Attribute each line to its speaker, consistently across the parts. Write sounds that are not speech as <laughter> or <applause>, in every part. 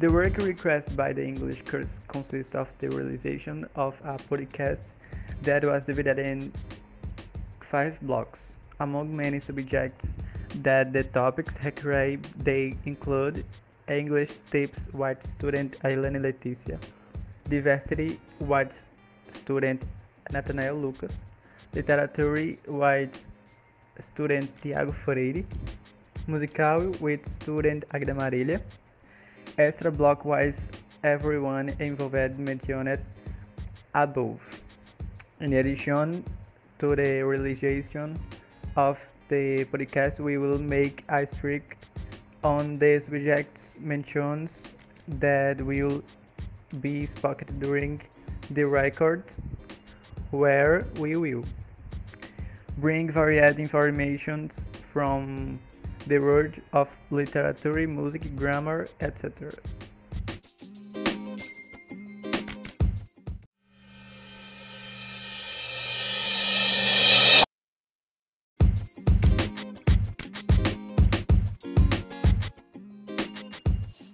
Speaker 1: The work requested by the English course consists of the realization of a podcast that was divided in five blocks. Among many subjects that the topics recreate, they include English tips white student Ailane Leticia, diversity white student Nathanael Lucas, literature white student Tiago Freire, musical with student Agda Marília, extra block wise everyone involved mentioned above. In addition to the realization of the podcast, we will make a strict on the subjects mentions that will be spoken during the record where we will bring varied information from the world of literature, music, grammar, etc.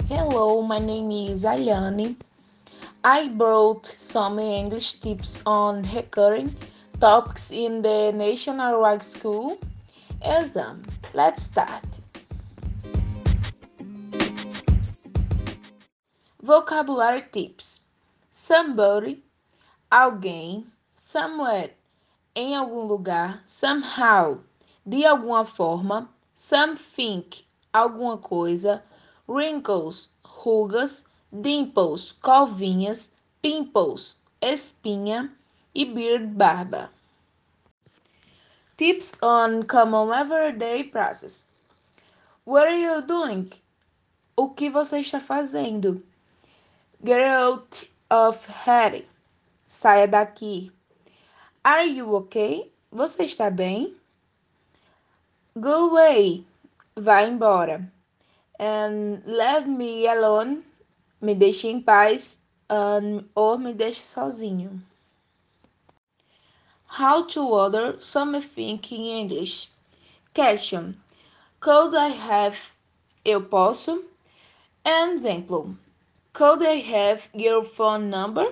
Speaker 2: Hello, my name is Aliane. I brought some English tips on recurring topics in the National High School exam. Let's start. Vocabulary tips: somebody, alguém, somewhere, em algum lugar, somehow, de alguma forma, something, alguma coisa, wrinkles, rugas, dimples, covinhas, pimples, espinha e beard, barba. Tips on common everyday process. What are you doing? O que você está fazendo? Get out of here. Saia daqui. Are you okay? Você está bem? Go away. Vá embora. And leave me alone. Me deixe em paz. Um, ou me deixe sozinho. How to order something in English. Question. Could I have? Eu posso? Exemplo. Could I have your phone number?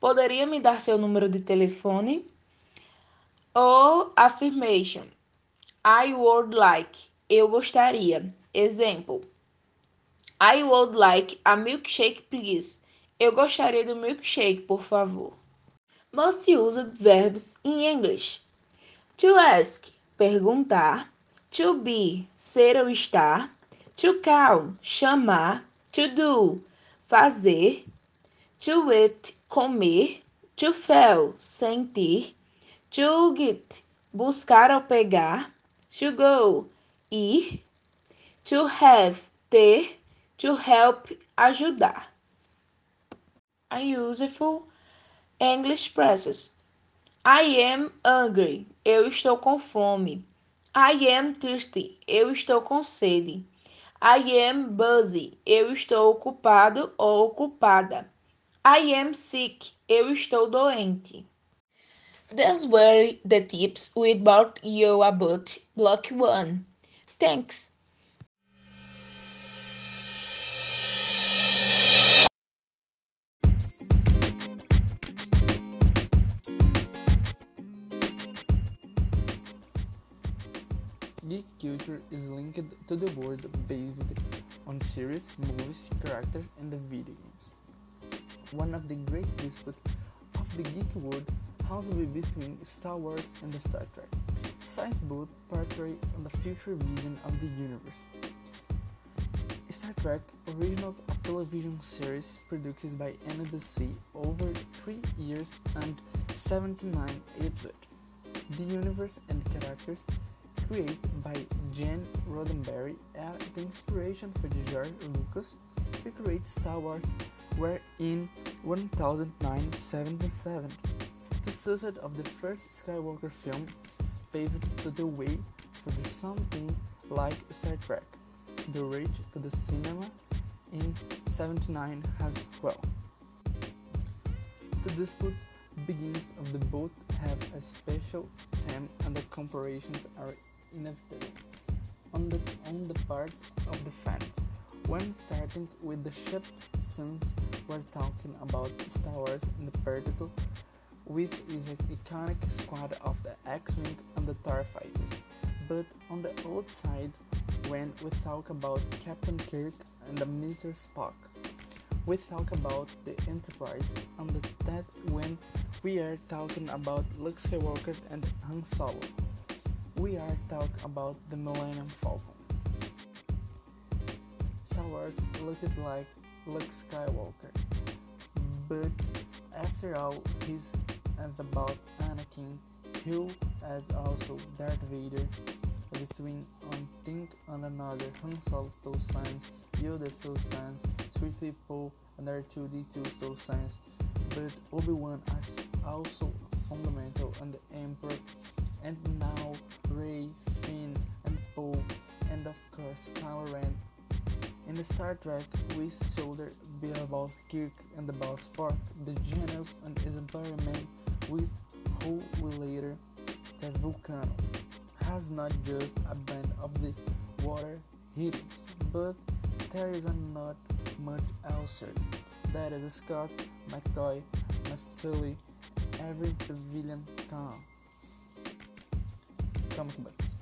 Speaker 2: Poderia me dar seu número de telefone? Ou affirmation. I would like. Eu gostaria. Exemplo. I would like a milkshake, please. Eu gostaria do milkshake, por favor. Most used verbs in English. To ask, perguntar. To be, ser ou estar. To call, chamar. To do, fazer. To eat, comer. To feel, sentir. To get, buscar ou pegar. To go, ir. To have, ter. To help, ajudar. A useful English phrases. I am hungry. Eu estou com fome. I am thirsty. Eu estou com sede. I am busy. Eu estou ocupado ou ocupada. I am sick. Eu estou doente. These were the tips we brought you about Block 1. Thanks.
Speaker 3: Culture is linked to the world based on series, movies, characters, and the video games. One of the great disputes of the geek world has to be between Star Wars and the Star Trek. Science both portray on the future vision of the universe. Star Trek originals a television series produced by NBC over three years and 79 episodes. The universe and characters created by Gene Roddenberry are the inspiration for George Lucas to create Star Wars were in 1977. The success of the first Skywalker film paved the way for the something like Star Trek, the reach to the cinema in 79 as well. The dispute begins of the both have a special theme and the comparisons are inevitable on the on the parts of the fans When starting with the ship, since we're talking about Star Wars in particular, with its iconic squad of the X-Wing and the Starfighters. But on the outside, when we talk about Captain Kirk and the Mr. Spock, we talk about the Enterprise and that when we are talking about Luke Skywalker and Han Solo, we are talking about the Millennium Falcon. Star Wars looked like Luke Skywalker, but after all, he's about Anakin, who as also Darth Vader, between one thing and another, Han Solo stole signs, Yoda stole signs, three people, and R2D2 stole signs, but Obi-Wan is also fundamental and the Emperor, and now Rey, Finn, and Poe, and of course Kylo Ren. In the Star Trek, we shoulder bit about Kirk and about Spock, the genius and environment with who we later that Vulcano has not just a band of the water heaters, but there is not much else. That is Scott, McCoy, Mastelli, every civilian can. Comic books.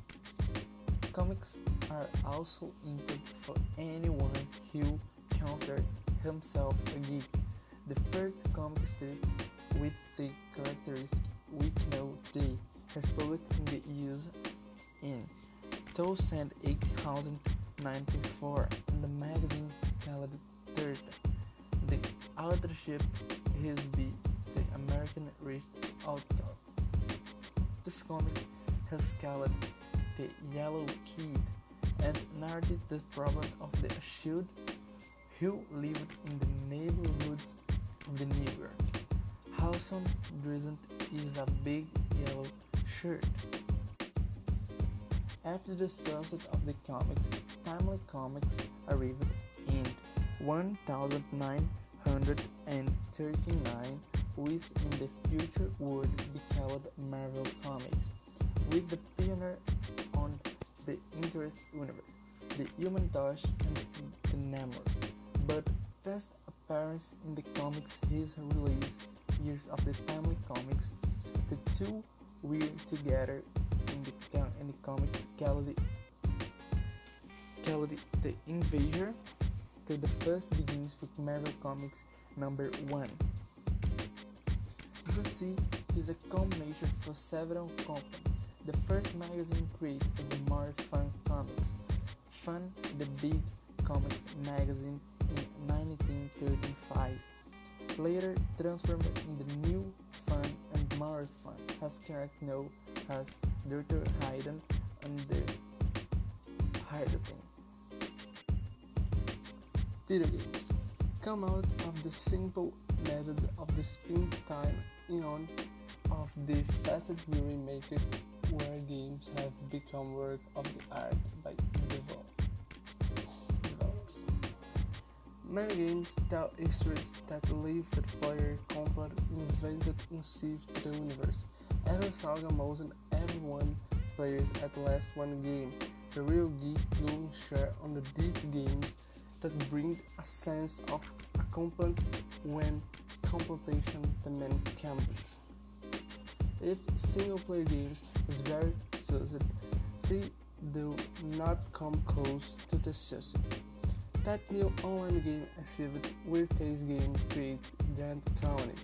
Speaker 3: Comics are also intended for anyone who considers himself a geek. The first comic strip with the characteristic we know today has published in the use in 1894 in the magazine called Third. The authorship is the, the American Rich Outcault. This comic has called The Yellow Kid and narrated the problem of the Ashud who lived in the neighborhoods of the New York. Hawson dressed is a big yellow shirt. After the sunset of the comics, Timely Comics arrived in 1939, which in the future would be called Marvel Comics, with the pioneer on the Interest Universe, the Human Torch, and the Namor. But first appearance in the comics is released years of the Timely Comics, the two were together in the, in the comics called, called The Invader. To the first begins with Marvel Comics number 1. DC is a combination for several companies. The first magazine created is more Fun Comics. Fun, the big comics magazine in 1935 later transformed in the new Fun and more Fun, has character known as Dr. Hayden and the Hayden. Video games come out of the simple method of the spin time ion of the fastest viewing maker where games have become work of the art by developers. Many games tell histories that leave the player complete invented and saved the universe. Every saga most and everyone plays at least one game. The real geek will share on the deep games that brings a sense of accomplishment when completion demand campaigns. If single player games is very suited, they do not come close to the system. That new online game achieved Weird game create Grand County,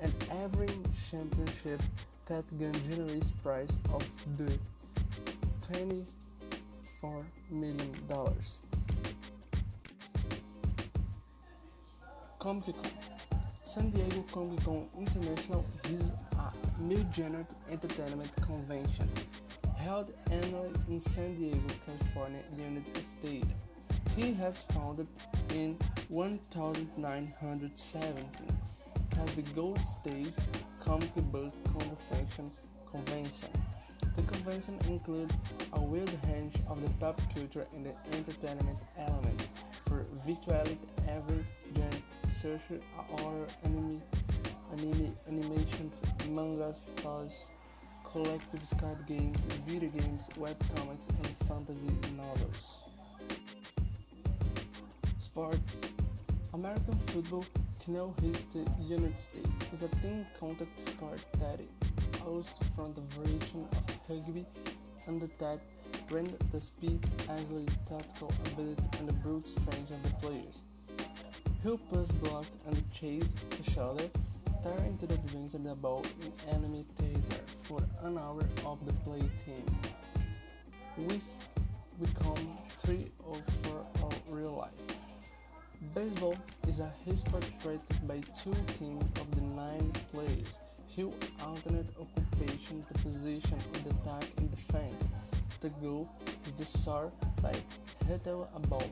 Speaker 3: and every championship that gun generates price of the 24 million dollars. Comic Con San Diego Comic Con International is a mid-genre entertainment convention held annually in San Diego, California, United States. He has founded in 1917 as the Gold State Comic Book Convention Convention. The convention includes a wide range of the pop culture and the entertainment elements for virtually every genre, social horror, anime, anime, animations, mangas, plus collective card games, video games, webcomics, and fantasy novels. Sports American football, known as the United States, is a team contact sport that is from the variation of rugby and that render the speed, agility, tactical ability, and the brute strength of the players, who pass block and chase each other, tearing into the advance of the ball in enemy theater for an hour of the play team. With become three or four of real life. Baseball is a sport practiced by two teams of the nine players who alternate occupation the position in the attack and defense. The goal is the star by hitting a ball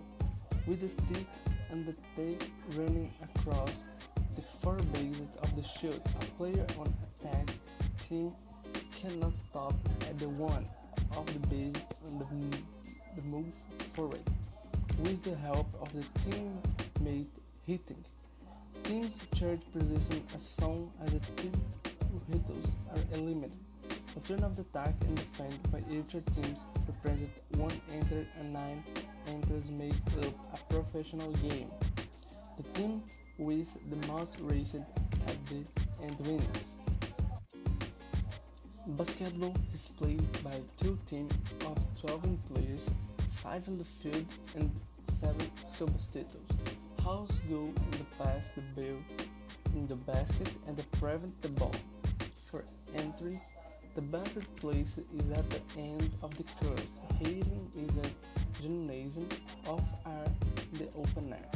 Speaker 3: with the stick and the tape running across the four bases of the shoot. A player on attack team cannot stop at the one of the bases and the, the move forward with the help of the teammate hitting. Teams charge position as soon as the two hitters are eliminated. The turn of the attack and defend by each teams represent one enter and nine enters make up a professional game. With the most recent at the end wins. Basketball is played by two teams of 12 players, 5 in the field and 7 substitutes. House go in the pass the ball in the basket and prevent the ball. For entries, the basket place is at the end of the course. Hitting is a gymnasium of in the open air.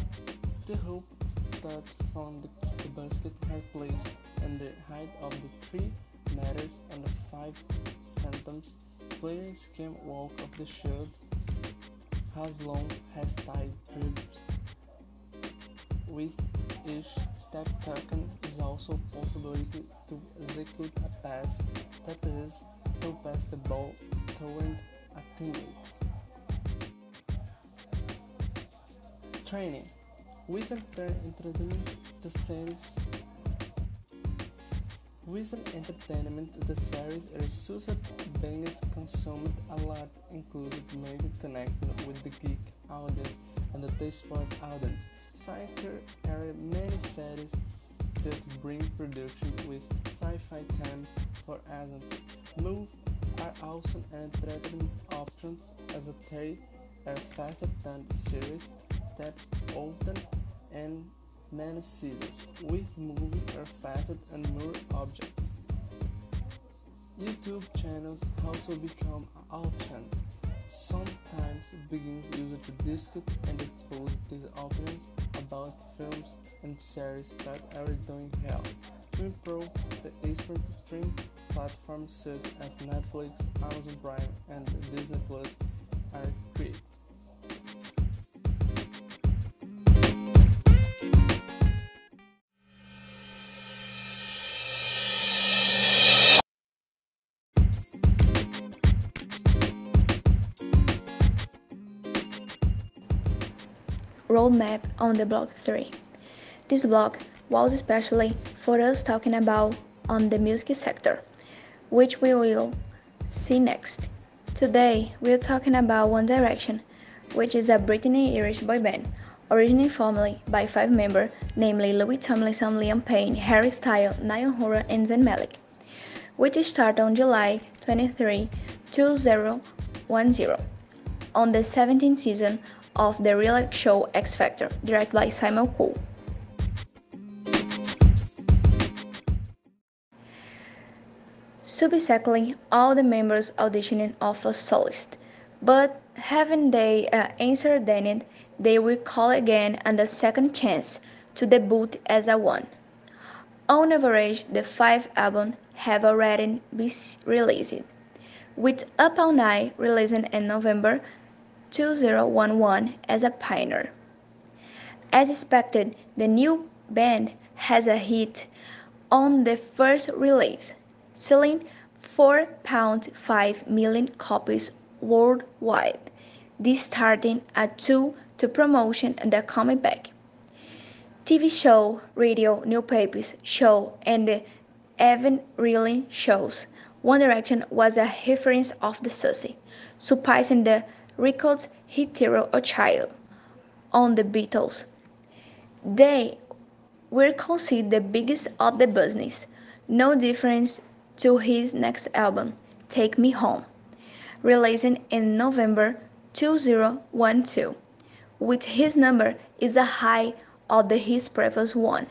Speaker 3: The hope that from the, the basket are placed and the height of the 3 meters and the 5 centimeters. Players can walk off the shield as long as tight dribbles. With each step taken is also possibility to execute a pass that is to pass the ball toward a teammate. Training. Wizard introducing the series Recent entertainment the series resources Bennis consumed a lot included maybe connecting with the geek audience and the sport audience. Science there are many series that bring production with sci-fi themes for example. Move are also entertainment options as a they are faster than series that often and many seasons, with movie or facet and more objects. YouTube channels also become an option. Sometimes begins user to discuss and expose their opinions about films and series that are doing well. To improve the expert stream platforms such as Netflix, Amazon Prime, and Disney Plus are created.
Speaker 4: Roadmap on the block 3. This block was especially for us talking about on the music sector, which we will see next. Today, we are talking about One Direction, which is a Britney Irish boy band, originally formed by five members, namely Louis Tomlinson, Liam Payne, Harry Styles, Niall Horan, and Zayn Malik, which started on July 23, 2010, on the 17th season of the reality show X Factor, directed by Simon Cowell. Subsequently, all the members auditioned of a soloist, but having they uh, answered then they will call again and a second chance to debut as a one. On average, the five albums have already been released, with Up All Night releasing in November 2011 as a pioneer. As expected, the new band has a hit on the first release, selling 4.5 million copies worldwide. This starting a tool to promotion and the comeback. TV show, radio, newspapers, show, and even reeling shows. One Direction was a reference of the success, surpassing the records threw a child. on the Beatles. They were considered the biggest of the business, no difference to his next album, Take Me Home, released in November 2012, which his number is a high of the his previous one,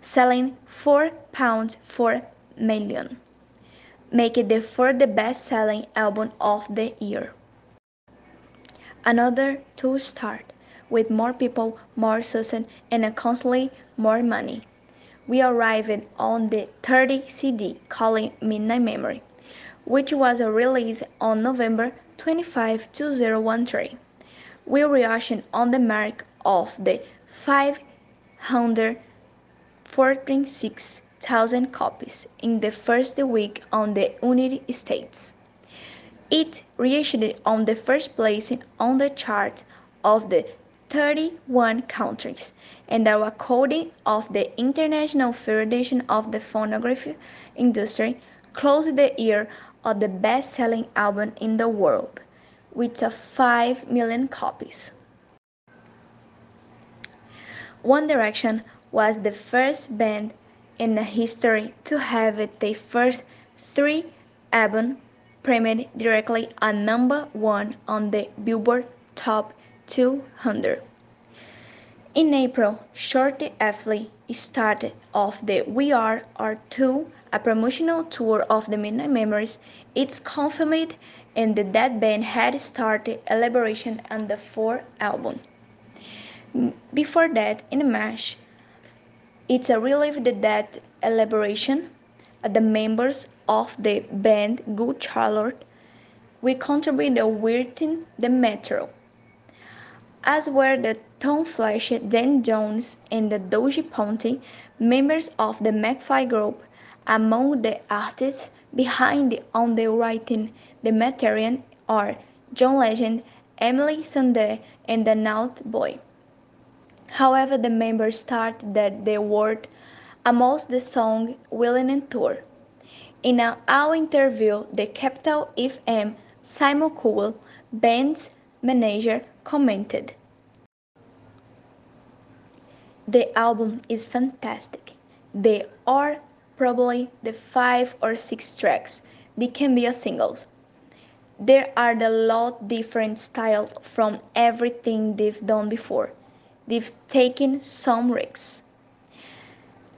Speaker 4: selling 4 pounds 4 million, making the best-selling album of the year. Another to start with more people, more success, and constantly more money. We arrived on the 30 CD called Midnight Memory, which was released on November 25, 2013. We reached on the mark of the 546,000 copies in the first week on the United States. It reached on the first place on the chart of the 31 countries, and according of the International Federation of the Phonograph Industry, closed the year of the best-selling album in the world, with uh, 5 million copies. One Direction was the first band in the history to have their first three albums premiered directly at number one on the Billboard Top 200. In April, Shorty after started off the We Are Our Two, a promotional tour of the Midnight Memories, it's confirmed and the Dead band had started elaboration on the fourth album. Before that, in March, it's a relief that that elaboration the members of the band Good Charlotte will contribute within the metro, as were the Tom Fletcher, Dan Jones, and the Dougie Poynter, members of the McFly Group. Among the artists behind the on the writing the material are John Legend, Emily Sandé, and the Naughty Boy. However, the members stated that they were amongst the song Willing and Tour. In an all interview, the Capital FM Simon Cowell, band's manager, commented. The album is fantastic. They are probably the five or six tracks. They can be a singles. There are a lot different styles from everything they've done before. They've taken some risks.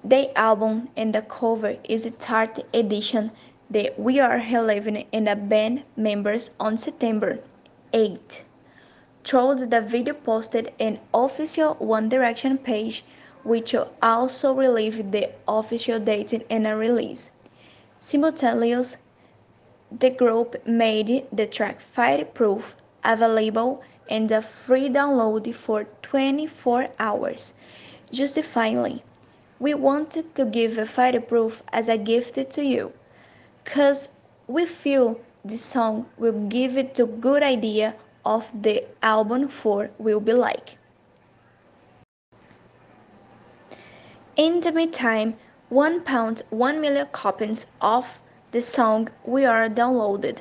Speaker 4: The album and the cover is a third edition that we are reliving in the band members on September 8. Through the video posted an official One Direction page, which also relieve the official date and a release. Simultaneously, the group made the track Fireproof available and a free download for 24 hours. Justifyingly, we wanted to give a Fireproof as a gift to you, cause we feel this song will give it a good idea of the album 4 will be like. In the meantime, one pound one million copies of the song we are downloaded.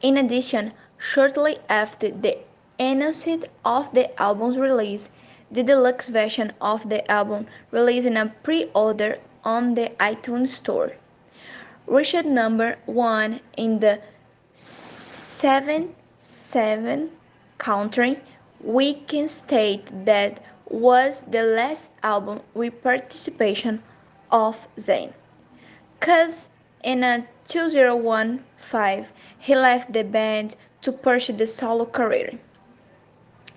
Speaker 4: In addition, shortly after the announcement of the album's release, the deluxe version of the album released in a pre-order on the iTunes Store. Reached number one in the seven seven country, we can state that was the last album with participation of Zayn. Cause in a 2015 he left the band to pursue the solo career.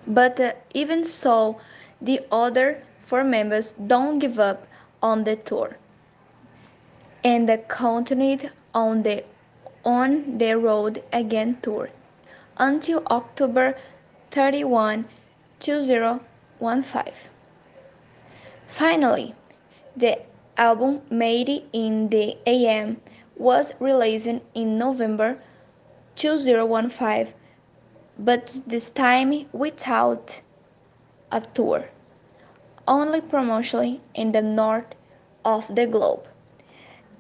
Speaker 4: But uh, even so, the other four members don't give up on the tour and continued on the on the road again tour until October 31, 2015. Finally, the album Made in the AM was released in November 2015, but this time without a tour, only promotionally in the north of the globe.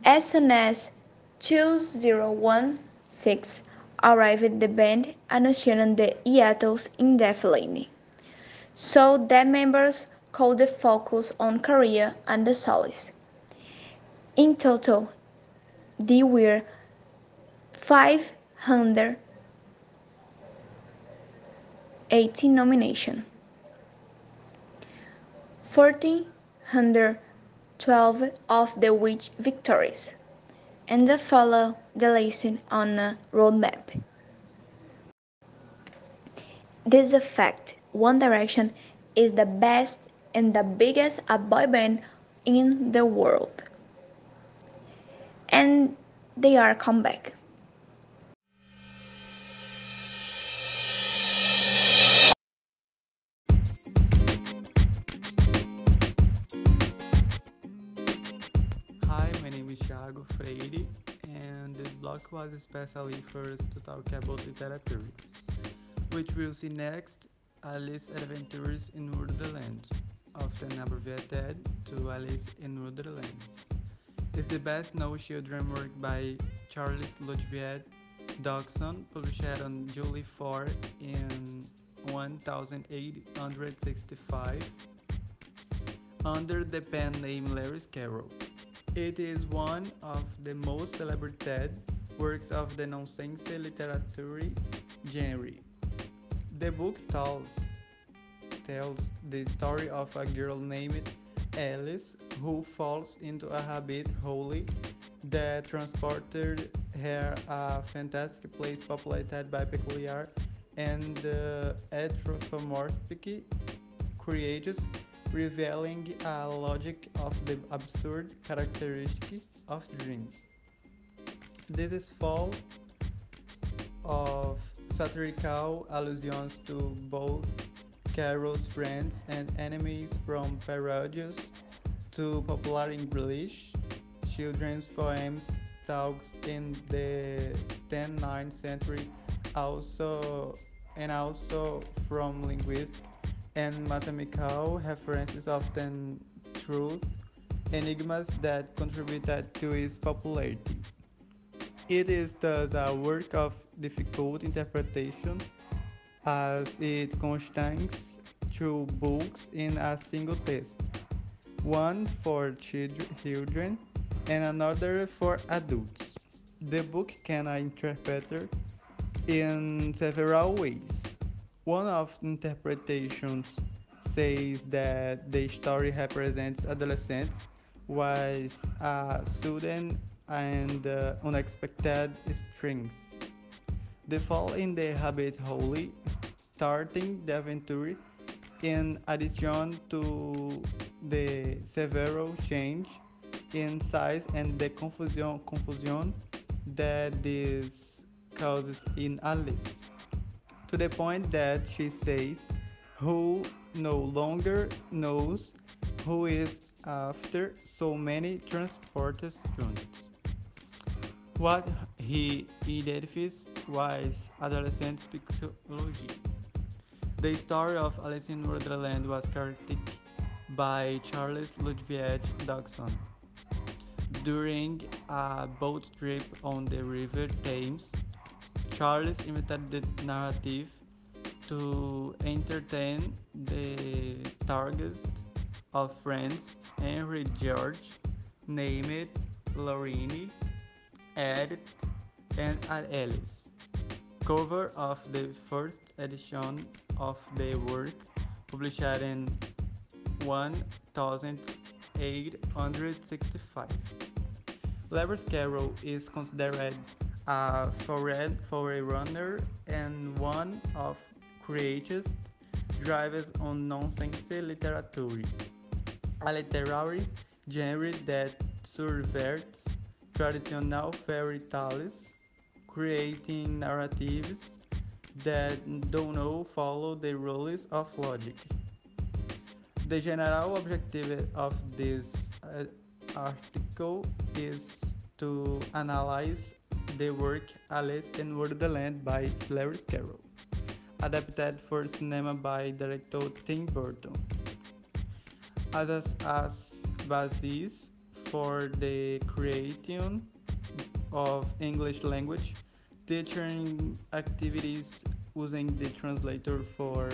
Speaker 4: As soon as 2016 arrived the band announcing the hiatus indefinitely. so that members could focus on career and the solace. In total, there were 518 nominations. 1412 of the which victories, and follow the lesson on a roadmap. This effect, One Direction is the best and the biggest boy band in the world. And they are come
Speaker 1: was especially first to talk about literature, which we'll see next Alice Adventures in Wonderland, often abbreviated to Alice in Wonderland. It's the best-known children work by Charles Lutwidge Dodgson, published on July 4 in 1865 under the pen name Lewis Carroll. It is one of the most celebrated works of the nonsense literature genre. The book tells, tells the story of a girl named Alice who falls into a habit holy that transported her a fantastic place populated by peculiar and uh, anthropomorphic creatures revealing a logic of the absurd characteristics of dreams. This is full of satirical allusions to both Carroll's friends and enemies from parodies to popular English children's poems talks in the 10th 9th century also and also from linguistic and mathematical references often truth enigmas that contributed to its popularity. It is thus a work of difficult interpretation as it contains two books in a single text, one for children and another for adults. The book can be interpreted in several ways. One of the interpretations says that the story represents adolescents with a sudden and uh, unexpected strings. They fall in the habit wholly, starting the adventure in addition to the several change in size and the confusion, confusion that this causes in Alice to the point that she says, Who no longer knows who is after so many transported units. What he identifies with adolescent psychology. The story of Alice in Wonderland was critiqued by Charles Lutwidge Dodgson. During a boat trip on the River Thames, Charles invented the narrative to entertain the target of friends Henry George, named Lorraine, Ed, and Alice. Cover of the first edition of the work, published in 1865. Lewis Carroll is considered a forerunner and one of greatest drivers on nonsense literature, a literary genre that subverts traditional fairy tales, creating narratives that do not follow the rules of logic. The general objective of this uh, article is to analyze the work Alice in Wonderland by Lewis Carroll, adapted for cinema by director Tim Burton, as, as basis for the creation of English language teaching activities using the translator for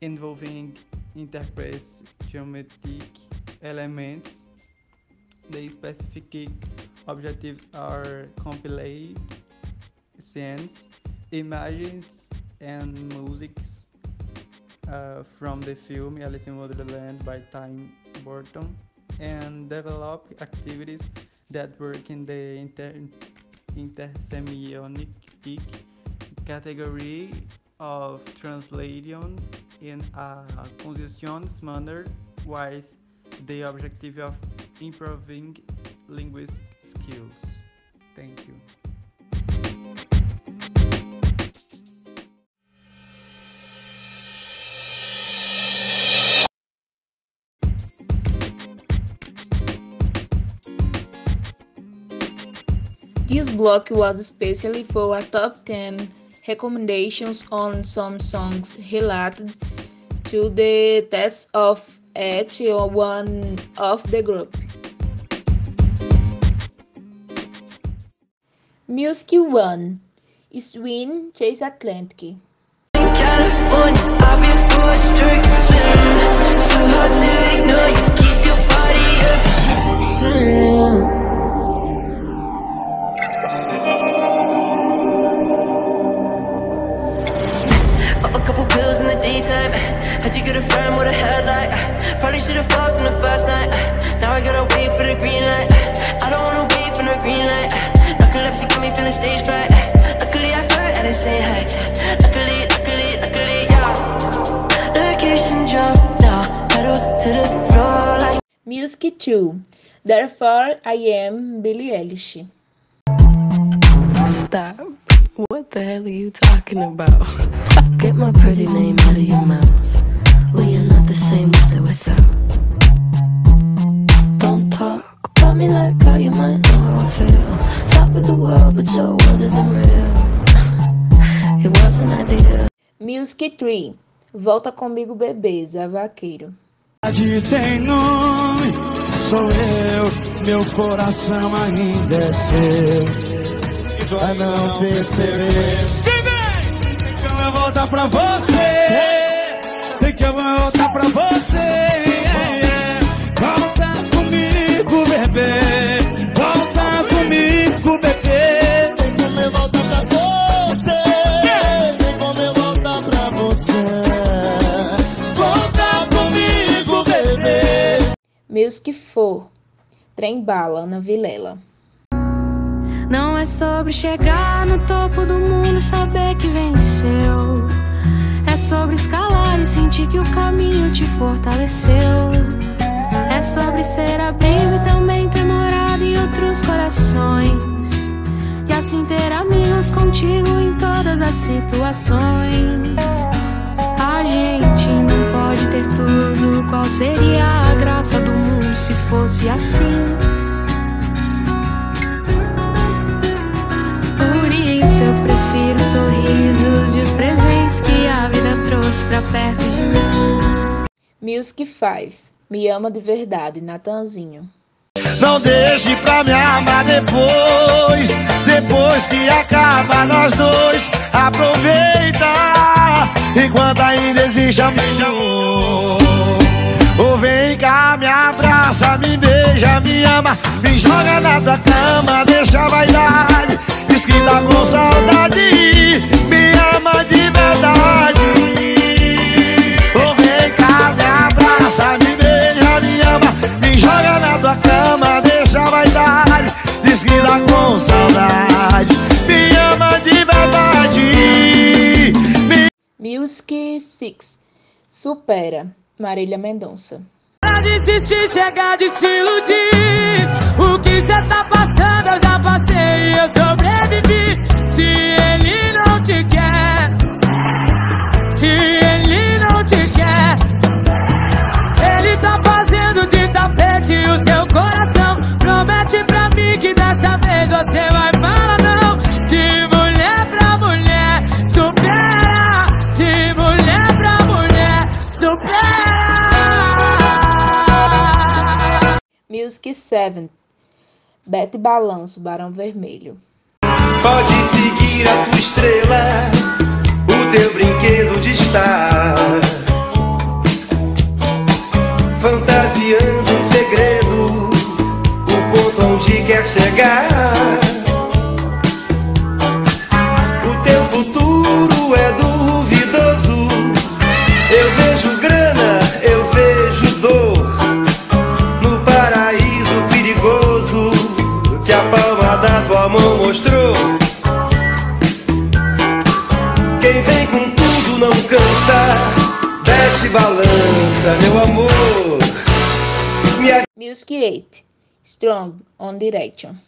Speaker 1: involving interprets geometric elements. The specific objectives are compilate scenes, images, and music uh, from the film Alice in Wonderland by Tim Burton and develop activities that work in the inter intersemiotic category of translation in a conscious manner with the objective of improving linguistic skills. Thank you.
Speaker 2: This block was especially for a top 10 recommendations on some songs related to the tests of each one of the group. Music 1 is Swing Chase Atlantic
Speaker 5: daytime. How'd you get a friend with a headlight? Probably should've fucked on the first night. Now I gotta wait for the green light. I don't wanna wait for no green light. Narcolepsy got me feeling stage fright. Luckily I flirt at the same height. Luckily, luckily, luckily, yeah. Location drop now, pedal to the floor like.
Speaker 2: Music 2 Therefore I Am Billie Eilish
Speaker 6: Stop. What the hell are you talking about? <laughs> Get my pretty name out of your mouth. The same with or without. Don't talk about me like how you might know how I feel. Top of the world, but your world isn't real. It was an idea.
Speaker 2: Music 3 Volta comigo bebê, Zé Vaqueiro
Speaker 7: tem nome, sou eu, meu coração ainda é seu. Vai não perceber. Vem, vem! Que eu voltar pra você. Que voltar pra você. Volta comigo, bebê. Volta comigo, bebê. Tem como eu voltar pra você. Tem como eu voltar pra você. Volta comigo, bebê.
Speaker 2: Music 4 Trem Bala, Ana Vilela
Speaker 8: Não é sobre chegar no topo do mundo e saber que venceu. Sobre escalar e sentir que o caminho te fortaleceu. É sobre ser abrigo e também ter morado em outros corações. E assim ter amigos contigo em todas as situações. A gente não pode ter tudo. Qual seria a graça do mundo se fosse assim? Por isso eu prefiro os sorrisos e os presentes trouxe pra perto de mim.
Speaker 2: Music 5 Me Ama de Verdade, Natanzinho
Speaker 7: Não deixe pra me amar depois. Depois que acaba nós dois. Aproveita enquanto ainda existe amor. Ou vem cá, me abraça, me beija, me ama. Me joga na tua cama, deixa a
Speaker 2: 6 Supera, Marília Mendonça
Speaker 9: Para desistir, chegar de se iludir. O que cê tá passando, eu já passei e eu sobrevivi. Se ele não te quer,
Speaker 2: Music 7. Bete Balanço, Barão Vermelho.
Speaker 10: Pode seguir a tua estrela, o teu brinquedo de estar. Fantasiando um segredo, o ponto onde quer chegar. Desce balança, meu amor.
Speaker 2: Music 8 Strong One Direction.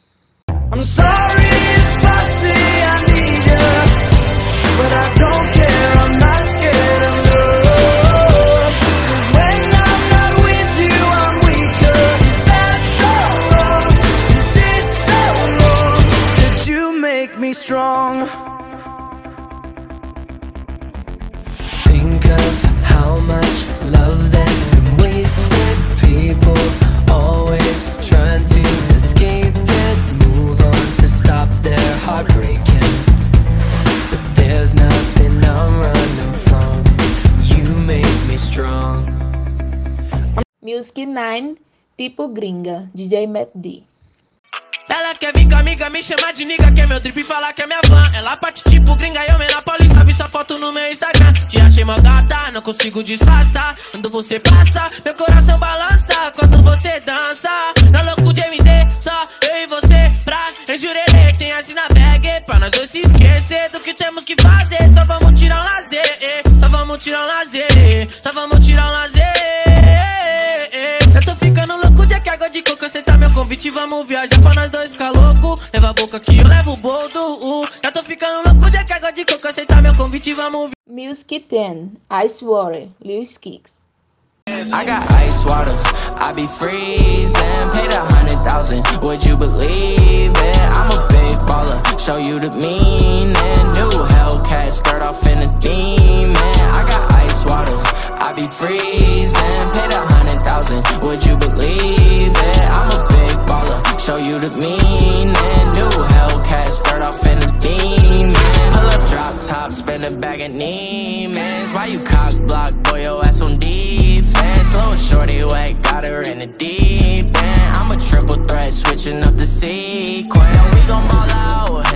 Speaker 11: I'm sorry if I say I need you, but I don't care. I'm not scared of love. 'Cause when I'm not with you, I'm weaker. Is that so wrong? Is it so wrong that you make me strong?
Speaker 12: Much love that's been wasted. People always trying to escape it. Move on to stop their heart. But there's nothing I'm running from. You make me strong.
Speaker 2: Music 9 Tipo Gringa, DJ Matt D.
Speaker 11: Ela quer vir com amiga, me chama de nigga, quer meu drip e falar que é minha van. Ela parte tipo gringa, eu menor paulista, vi sua foto no meu Instagram. Te achei mó gata, não consigo disfarçar. Quando você passa, meu coração balança. Quando você dança, na louco de MD, só eu e você pra enjurerê. Tem assim na bag, pra nós dois se esquecer do que temos que fazer. Só vamos tirar um lazer, eh, só vamos tirar um lazer, eh, só vamos tirar um lazer. Louco de coco, cê tá meu convite, vamos viajar pra nós dois ficar louco. Leva a boca que eu levo o boldo. Uh. Já tô ficando louco de que água de coco, aceitar meu convite, vamos
Speaker 2: Music 10 Ice Water, Lewis Kicks.
Speaker 12: I got ice water, I be freezing. Paid a hundred thousand, would you believe it? I'm a big baller, show you the meaning. New Hellcat, skirt off in a demon. I got ice water, I be freezing. Paid a hundred thousand, would you believe it? I'm a big baller, show you the meaning. New Hellcat, skirt off in a demon. Pull up, drop top, spin a bag of Neiman's. Why you cock block, boy, your ass on defense? Little shorty wet, got her in the deep end. I'm a triple threat, switching up the sequence. We gon' ball out,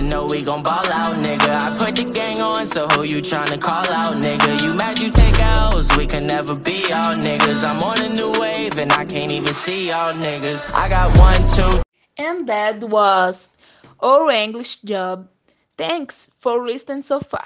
Speaker 12: know we gon' ball out, nigga. I put the gang on, so who you tryna call out, nigga? You mad you take we can never be all niggas. I'm on a new wave, and I can't even see y'all niggas. I got one, two,
Speaker 2: And that was our English job. Thanks for listening so far.